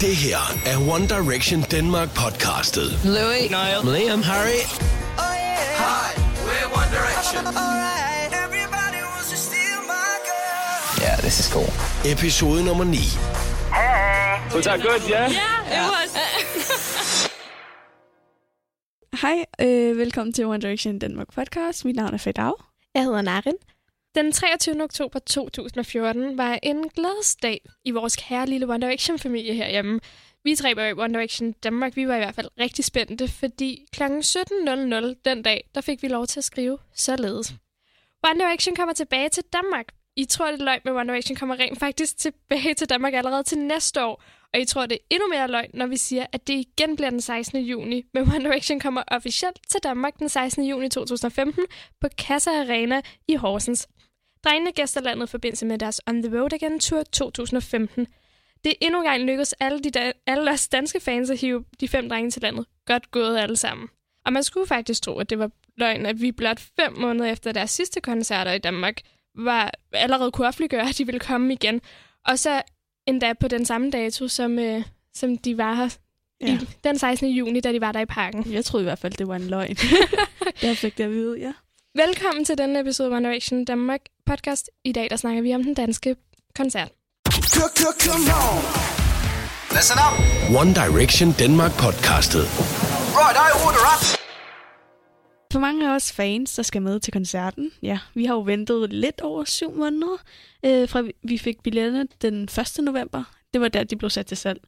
Det her er One Direction Denmark podcastet. Louis, Niall, Liam, Harry. Hi, we're One Direction. Yeah, this is cool. Episode nummer 9. Was that good, yeah? Hej, øh, velkommen til One Direction Danmark podcast. Mit navn er Fedav. Jeg hedder Narin. Den 23. oktober 2014 var en glædesdag i vores kære lille One Direction-familie herhjemme. Vi tre var i One Direction Danmark, vi var i hvert fald rigtig spændte, fordi kl. 17.00 den dag, der fik vi lov til at skrive således. One Direction kommer tilbage til Danmark. I tror, det er løgn, men One Direction kommer rent faktisk tilbage til Danmark allerede til næste år. Og I tror, det er endnu mere løgn, når vi siger, at det igen bliver den 16. juni. Men One Direction kommer officielt til Danmark den 16. juni 2015 på Kassa Arena i Horsens. Drengene gæster landet i forbindelse med deres On The Road Again Tour 2015. Det er endnu engang lykkedes alle, de da- alle deres danske fans at hive de fem drenge til landet. Godt gået alle sammen. Og man skulle faktisk tro, at det var løgn, at vi blot fem måneder efter deres sidste koncerter i Danmark var allerede kunne offentliggøre, at de ville komme igen. Og så endda på den samme dato, som, øh, som de var her ja. I, den 16. juni, da de var der i parken. Jeg troede i hvert fald, det var en løgn. jeg fik det at vide, ja. Velkommen til denne episode af One Direction Danmark podcast. I dag der snakker vi om den danske koncert. Listen up. One Direction Denmark podcastet. Right, I order up. For mange af os fans, der skal med til koncerten, ja, vi har jo ventet lidt over syv måneder, øh, fra vi- fik billetterne den 1. november. Det var der, de blev sat til salg.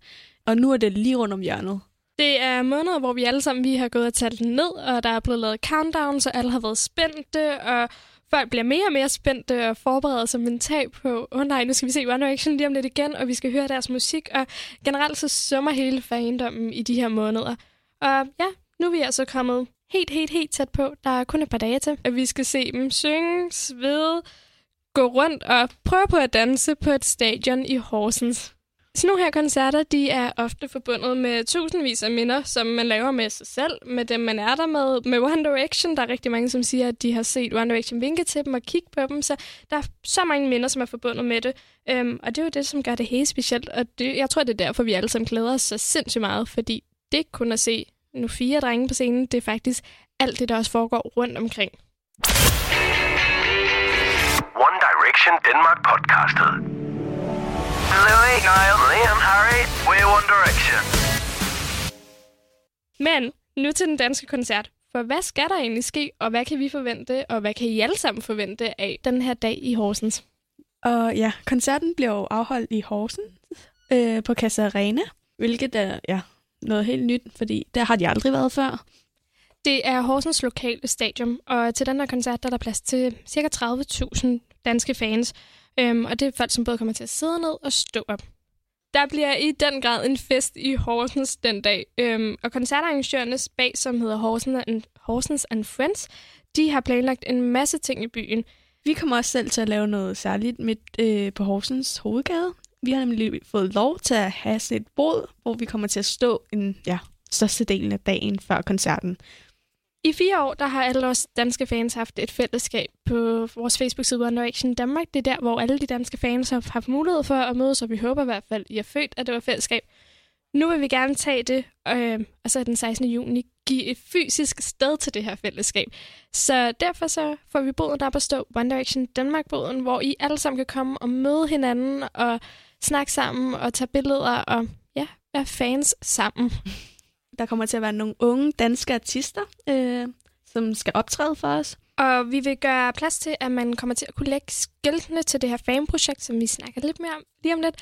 Og nu er det lige rundt om hjørnet. Det er måneder, hvor vi alle sammen vi har gået og talt den ned, og der er blevet lavet countdown, så alle har været spændte, og folk bliver mere og mere spændte og forbereder sig mentalt på, åh oh, nej, nu skal vi se One Direction lige om lidt igen, og vi skal høre deres musik, og generelt så summer hele fandommen i de her måneder. Og ja, nu er vi altså kommet helt, helt, helt tæt på. Der er kun et par dage til, at vi skal se dem synge, svede, gå rundt og prøve på at danse på et stadion i Horsens. Sådan nogle her koncerter, de er ofte forbundet med tusindvis af minder, som man laver med sig selv, med dem, man er der med, med One Direction. Der er rigtig mange, som siger, at de har set One Direction vinke til dem og kigge på dem, så der er så mange minder, som er forbundet med det. Øhm, og det er jo det, som gør det helt specielt, og det, jeg tror, det er derfor, vi alle sammen glæder os så sindssygt meget, fordi det kun at se nu fire drenge på scenen, det er faktisk alt det, der også foregår rundt omkring. One Direction Denmark podcastet. Louis, Niall, Liam, Harry, we're One Direction. Men nu til den danske koncert. For hvad skal der egentlig ske, og hvad kan vi forvente, og hvad kan I alle sammen forvente af den her dag i Horsens? Og ja, koncerten bliver jo afholdt i Horsens øh, på Casa Arena, hvilket er ja, noget helt nyt, fordi der har de aldrig været før. Det er Horsens lokale stadion, og til den her koncert der er der plads til ca. 30.000 danske fans. Øhm, og det er folk, som både kommer til at sidde ned og stå op. Der bliver i den grad en fest i Horsens den dag. Øhm, og koncertarrangørernes bag, som hedder Horsens and, Horsens and Friends, de har planlagt en masse ting i byen. Vi kommer også selv til at lave noget særligt midt øh, på Horsens hovedgade. Vi har nemlig fået lov til at have sådan et båd, hvor vi kommer til at stå en ja, største del af dagen før koncerten. I fire år, der har alle os danske fans haft et fællesskab på vores Facebook-side One Direction Danmark. Det er der, hvor alle de danske fans har haft mulighed for at mødes, og vi håber i hvert fald, I har født, at det var fællesskab. Nu vil vi gerne tage det, øh, og så den 16. juni give et fysisk sted til det her fællesskab. Så derfor så får vi boden der på stå, One Direction Danmark-boden, hvor I alle sammen kan komme og møde hinanden og snakke sammen og tage billeder og ja, være fans sammen. Der kommer til at være nogle unge danske artister, øh, som skal optræde for os. Og vi vil gøre plads til, at man kommer til at kunne lægge skiltene til det her fanprojekt, som vi snakker lidt mere om lige om lidt.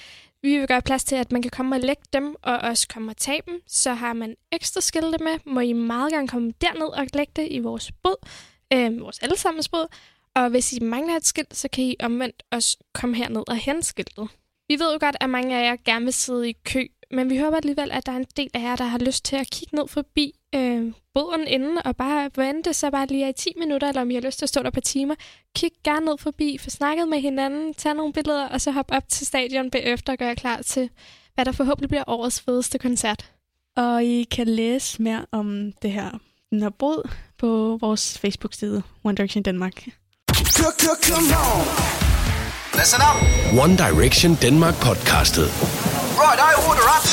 Vi vil gøre plads til, at man kan komme og lægge dem, og også komme og tage dem. Så har man ekstra skilte med, må I meget gerne komme derned og lægge det i vores båd, øh, vores allesammens båd. Og hvis I mangler et skilt, så kan I omvendt også komme herned og hente skiltet. Vi ved jo godt, at mange af jer gerne vil sidde i kø, men vi håber alligevel, at der er en del af jer, der har lyst til at kigge ned forbi øh, båden inden, og bare vente så bare lige i 10 minutter, eller om I har lyst til at stå der på timer. Kig gerne ned forbi, få snakket med hinanden, tage nogle billeder, og så hop op til stadion bagefter og gøre klar til, hvad der forhåbentlig bliver årets fedeste koncert. Og I kan læse mere om det her, den her båd, på vores Facebook-side One Direction Danmark. Listen up. One Direction Denmark podcastet. Right, I order up.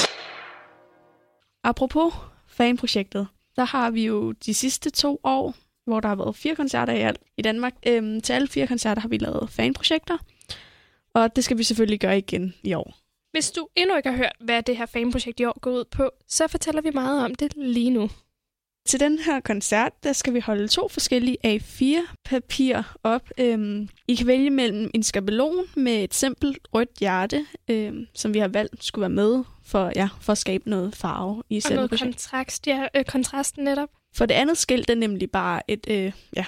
Apropos fanprojektet, der har vi jo de sidste to år, hvor der har været fire koncerter i alt i Danmark. Øhm, til alle fire koncerter har vi lavet fanprojekter, og det skal vi selvfølgelig gøre igen i år. Hvis du endnu ikke har hørt, hvad det her fanprojekt i år går ud på, så fortæller vi meget om det lige nu. Til den her koncert, der skal vi holde to forskellige A4-papir op. Øhm, I kan vælge mellem en skabelon med et simpelt rødt hjerte, øhm, som vi har valgt skulle være med for, ja, for at skabe noget farve i Og selve noget projektet. kontrast, ja, øh, kontrast netop. For det andet skilt er nemlig bare et, øh, ja,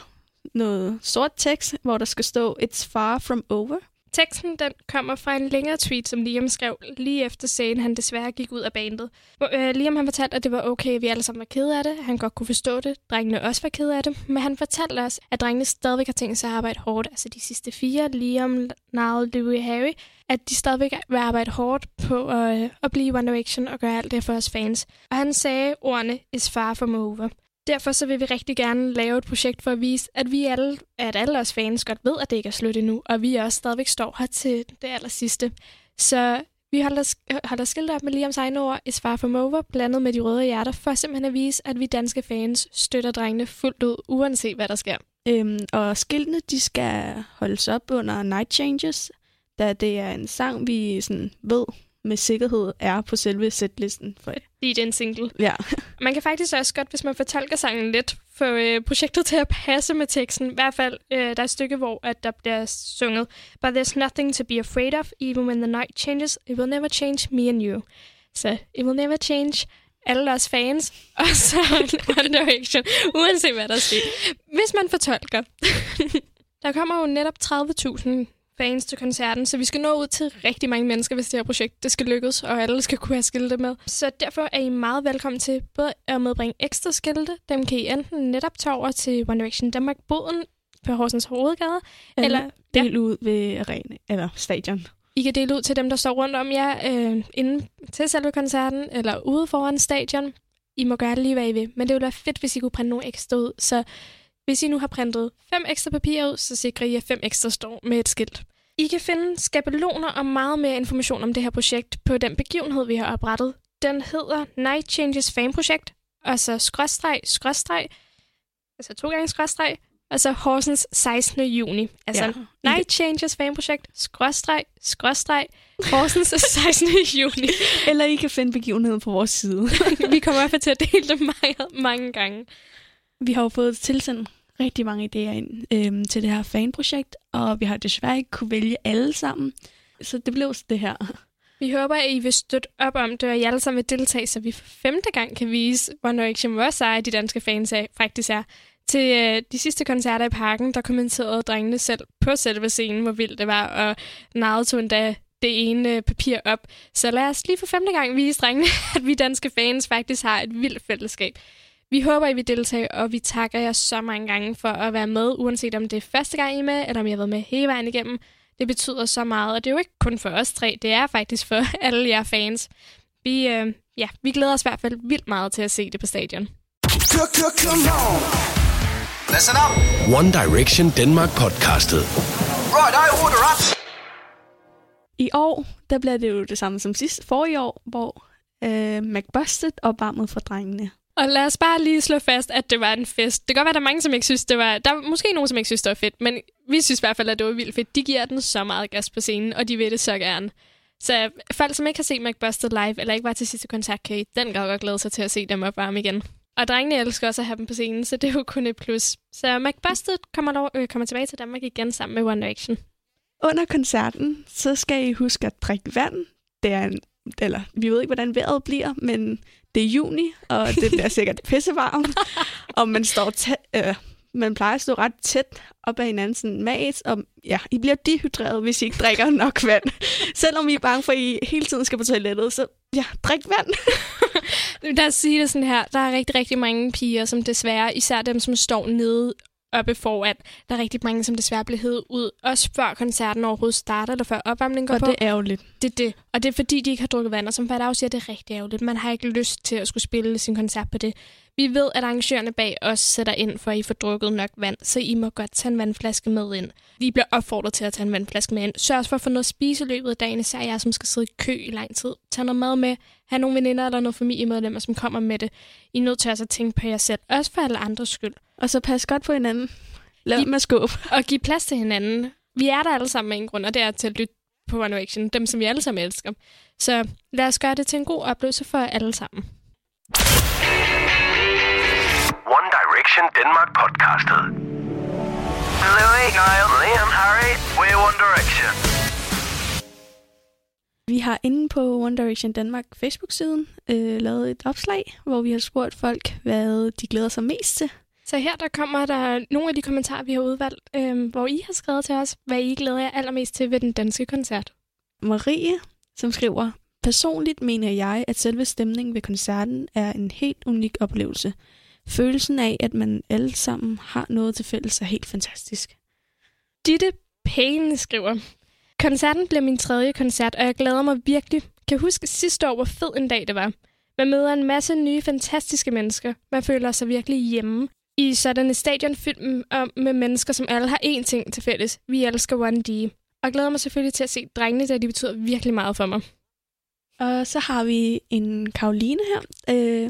noget sort tekst, hvor der skal stå It's far from over. Teksten den kommer fra en længere tweet, som Liam skrev lige efter scenen, han desværre gik ud af bandet. Hvor, øh, Liam han fortalte, at det var okay, at vi alle sammen var kede af det. Han godt kunne forstå det. Drengene også var kede af det. Men han fortalte os, at drengene stadigvæk har tænkt sig at arbejde hårdt. Altså de sidste fire, Liam, Niall, Louis Harry, at de stadigvæk vil arbejde hårdt på at, øh, at blive One Direction og gøre alt det for os fans. Og han sagde ordene, is far from over. Derfor så vil vi rigtig gerne lave et projekt for at vise, at vi alle, at alle os fans godt ved, at det ikke er slut endnu, og vi også stadigvæk står her til det aller sidste. Så vi holder, holder skilt op med Liams egne ord, et svar for Mover, blandet med de røde hjerter, for simpelthen at vise, at vi danske fans støtter drengene fuldt ud, uanset hvad der sker. Øhm, og skiltene, de skal holdes op under Night Changes, da det er en sang, vi sådan ved med sikkerhed er på selve setlisten. For, Lige den single. ja. Man kan faktisk også godt, hvis man fortolker sangen lidt, få øh, projektet til at passe med teksten. I hvert fald, øh, der er et stykke, hvor at der bliver sunget, But there's nothing to be afraid of, even when the night changes, it will never change me and you. Så it will never change alle os fans, og så One Direction, uanset hvad der sker. Hvis man fortolker. der kommer jo netop 30.000 fans til koncerten, så vi skal nå ud til rigtig mange mennesker, hvis det her projekt det skal lykkes, og alle skal kunne have skilte med. Så derfor er I meget velkommen til både at medbringe ekstra skilte. Dem kan I enten netop tage over til One Direction Danmark boden på Horsens Hovedgade, eller Eller del ud ved arena, eller stadion. I kan dele ud til dem, der står rundt om jer, øh, inden til selve koncerten, eller ude foran stadion. I må gøre det lige, hvad I vil. Men det ville være fedt, hvis I kunne printe nogle ekstra ud. Så hvis I nu har printet fem ekstra papirer ud, så sikrer I, at fem ekstra står med et skilt. I kan finde skabeloner og meget mere information om det her projekt på den begivenhed, vi har oprettet. Den hedder Night Changes Fan Projekt, og så skråstreg, skråstreg, altså to gange skråstreg, og så Horsens 16. juni. Altså Ja. Night Changes Fan Projekt, skråstreg, skråstreg, Horsens 16. juni. Eller I kan finde begivenheden på vores side. Vi kommer i hvert fald til at dele det mange, mange gange. Vi har jo fået tilsendt rigtig mange idéer ind øhm, til det her fanprojekt, og vi har desværre ikke kunne vælge alle sammen. Så det blev det her. Vi håber, at I vil støtte op om det, og I alle sammen vil deltage, så vi for femte gang kan vise, hvor Direction, hvor seje de danske fans er, faktisk er. Til øh, de sidste koncerter i parken, der kommenterede drengene selv på selve scenen, hvor vildt det var, og Niall tog endda det ene øh, papir op. Så lad os lige for femte gang vise drengene, at vi danske fans faktisk har et vildt fællesskab. Vi håber, I vil deltage, og vi takker jer så mange gange for at være med, uanset om det er første gang, I er med, eller om I har været med hele vejen igennem. Det betyder så meget, og det er jo ikke kun for os tre, det er faktisk for alle jer fans. Vi, øh, ja, vi glæder os i hvert fald vildt meget til at se det på stadion. Listen up. One Direction Denmark podcastet. Right, I order up. I år, der bliver det jo det samme som sidst forrige år, hvor øh, McBusted opvarmede for drengene. Og lad os bare lige slå fast, at det var en fest. Det kan godt være, at der er mange, som ikke synes, det var... Der er måske nogen, som ikke synes, det var fedt, men vi synes i hvert fald, at det var vildt fedt. De giver den så meget gas på scenen, og de vil det så gerne. Så folk, som ikke har set McBusted live, eller ikke var til sidste koncert, kan i den grad godt glæde sig til at se dem opvarme igen. Og drengene elsker også at have dem på scenen, så det er jo kun et plus. Så McBusted kommer, lov, øh, kommer tilbage til Danmark igen sammen med One Direction. Under koncerten, så skal I huske at drikke vand. Det er en, eller vi ved ikke, hvordan vejret bliver, men det er juni, og det bliver sikkert pissevarmt. og man står øh, man plejer at stå ret tæt op ad hinanden, sådan mas, og ja, I bliver dehydreret, hvis I ikke drikker nok vand. Selvom I er bange for, at I hele tiden skal på toilettet, så ja, drik vand. Lad os sige det sådan her. Der er rigtig, rigtig mange piger, som desværre, især dem, som står nede oppe foran, der er rigtig mange, som desværre bliver hævet ud, også før koncerten overhovedet starter, eller før opvarmningen går og på. det er ærgerligt. Det er det. Og det er fordi, de ikke har drukket vand, og som Fat siger, det er rigtig ærgerligt. Man har ikke lyst til at skulle spille sin koncert på det. Vi ved, at arrangørerne bag os sætter ind for, at I får drukket nok vand, så I må godt tage en vandflaske med ind. Vi bliver opfordret til at tage en vandflaske med ind. Sørg også for at få noget at spise i løbet af dagen, især jer, som skal sidde i kø i lang tid. Tag noget mad med. Ha' nogle veninder eller noget familiemedlemmer, som kommer med det. I er nødt til også at tænke på jer selv, også for alle andres skyld. Og så pas godt på hinanden. Lav I- med skåb. Og give plads til hinanden. Vi er der alle sammen med en grund, og det er til at lytte på One Direction, dem som vi alle sammen elsker. Så lad os gøre det til en god oplevelse for alle sammen. Direction Denmark podcastet. Louis, Niall, Liam, Harry, we're One Direction. Vi har inde på One Direction Danmark Facebook-siden øh, lavet et opslag, hvor vi har spurgt folk, hvad de glæder sig mest til. Så her der kommer der nogle af de kommentarer, vi har udvalgt, øh, hvor I har skrevet til os, hvad I glæder jer allermest til ved den danske koncert. Marie, som skriver, Personligt mener jeg, at selve stemningen ved koncerten er en helt unik oplevelse. Følelsen af, at man alle sammen har noget til fælles, er helt fantastisk. Ditte Payne skriver, Koncerten bliver min tredje koncert, og jeg glæder mig virkelig. Kan huske sidste år, hvor fed en dag det var. Man møder en masse nye, fantastiske mennesker. Man føler sig virkelig hjemme. I sådan et stadion fyldt om med mennesker, som alle har én ting til fælles. Vi elsker 1D. Og glæder mig selvfølgelig til at se drengene, da de betyder virkelig meget for mig. Og så har vi en Karoline her, øh,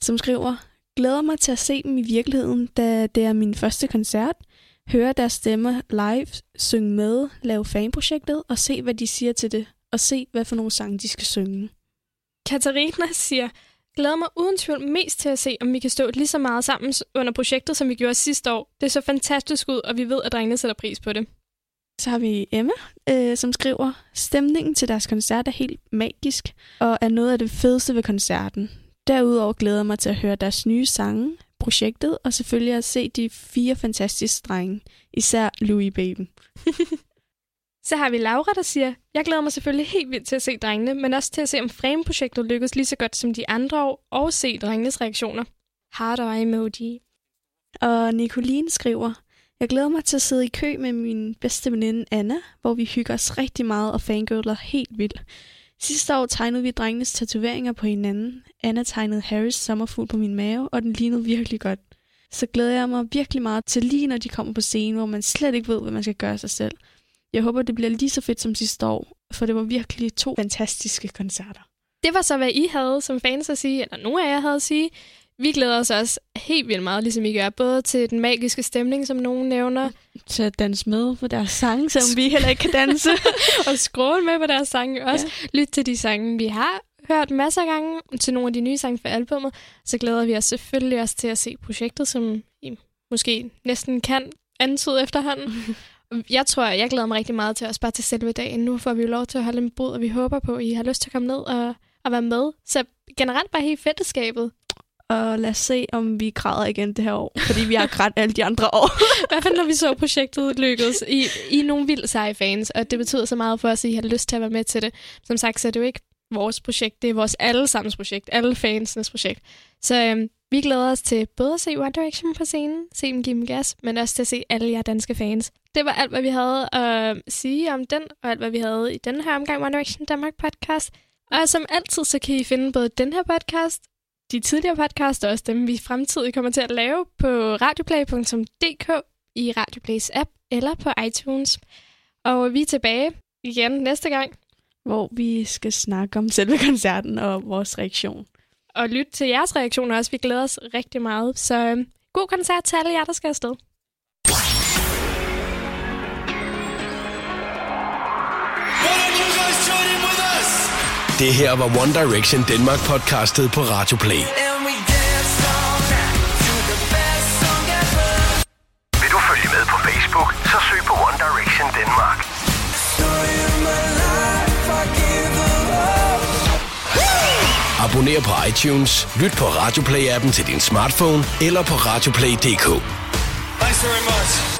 som skriver, glæder mig til at se dem i virkeligheden, da det er min første koncert. Høre deres stemmer live, synge med, lave fanprojektet og se, hvad de siger til det. Og se, hvad for nogle sange de skal synge. Katarina siger, glæder mig uden tvivl mest til at se, om vi kan stå lige så meget sammen under projektet, som vi gjorde sidste år. Det så fantastisk ud, og vi ved, at drengene sætter pris på det. Så har vi Emma, øh, som skriver, stemningen til deres koncert er helt magisk, og er noget af det fedeste ved koncerten. Derudover glæder jeg mig til at høre deres nye sange, projektet, og selvfølgelig at se de fire fantastiske drenge, især Louis Baben. Så har vi Laura, der siger, jeg glæder mig selvfølgelig helt vildt til at se drengene, men også til at se, om frame-projektet lykkes lige så godt som de andre år, og se drengenes reaktioner. Heart og emoji. Og Nicoline skriver, jeg glæder mig til at sidde i kø med min bedste veninde Anna, hvor vi hygger os rigtig meget og fangirler helt vildt. Sidste år tegnede vi drengenes tatoveringer på hinanden. Anna tegnede Harrys sommerfugl på min mave, og den lignede virkelig godt. Så glæder jeg mig virkelig meget til lige når de kommer på scenen, hvor man slet ikke ved, hvad man skal gøre sig selv. Jeg håber, det bliver lige så fedt som sidste år, for det var virkelig to fantastiske koncerter. Det var så, hvad I havde som fans at sige, eller nogle af jer havde at sige. Vi glæder os også helt vildt meget, ligesom I gør, både til den magiske stemning, som nogen nævner, Til at danse med på deres sange, selvom vi heller ikke kan danse. og skråle med på deres sange også. Ja. Lyt til de sange, vi har hørt masser af gange, til nogle af de nye sange fra albumet. Så glæder vi os selvfølgelig også til at se projektet, som I måske næsten kan antyde efterhånden. Jeg tror, jeg glæder mig rigtig meget til os bare til selve dagen. Nu får vi jo lov til at holde en bod, og vi håber på, at I har lyst til at komme ned og, og være med. Så generelt bare helt fællesskabet. Og lad os se, om vi græder igen det her år, fordi vi har grædt alle de andre år. Hvad hvert fald, når vi så projektet lykkedes. I, I er nogle vildt seje fans, og det betyder så meget for os, at I har lyst til at være med til det. Som sagt, så er det jo ikke vores projekt, det er vores allesammens projekt, alle fansenes projekt. Så øhm, vi glæder os til både at se One Direction på scenen, se dem give dem gas, men også til at se alle jer danske fans. Det var alt, hvad vi havde at sige om den, og alt, hvad vi havde i den her omgang One Direction Danmark podcast. Og som altid, så kan I finde både den her podcast, de tidligere podcasts, og også dem, vi fremtidig kommer til at lave på radioplay.dk i Radioplays app eller på iTunes. Og vi er tilbage igen næste gang. hvor vi skal snakke om selve koncerten og vores reaktion. Og lytte til jeres reaktioner også. Vi glæder os rigtig meget. Så øhm, god koncert til alle jer, der skal afsted. Det her var One Direction Denmark podcastet på Radio Play. Vil du følge med på Facebook, så søg på One Direction Denmark. Abonner på iTunes, lyt på Radio Play-appen til din smartphone eller på radioplay.dk. Thanks very much.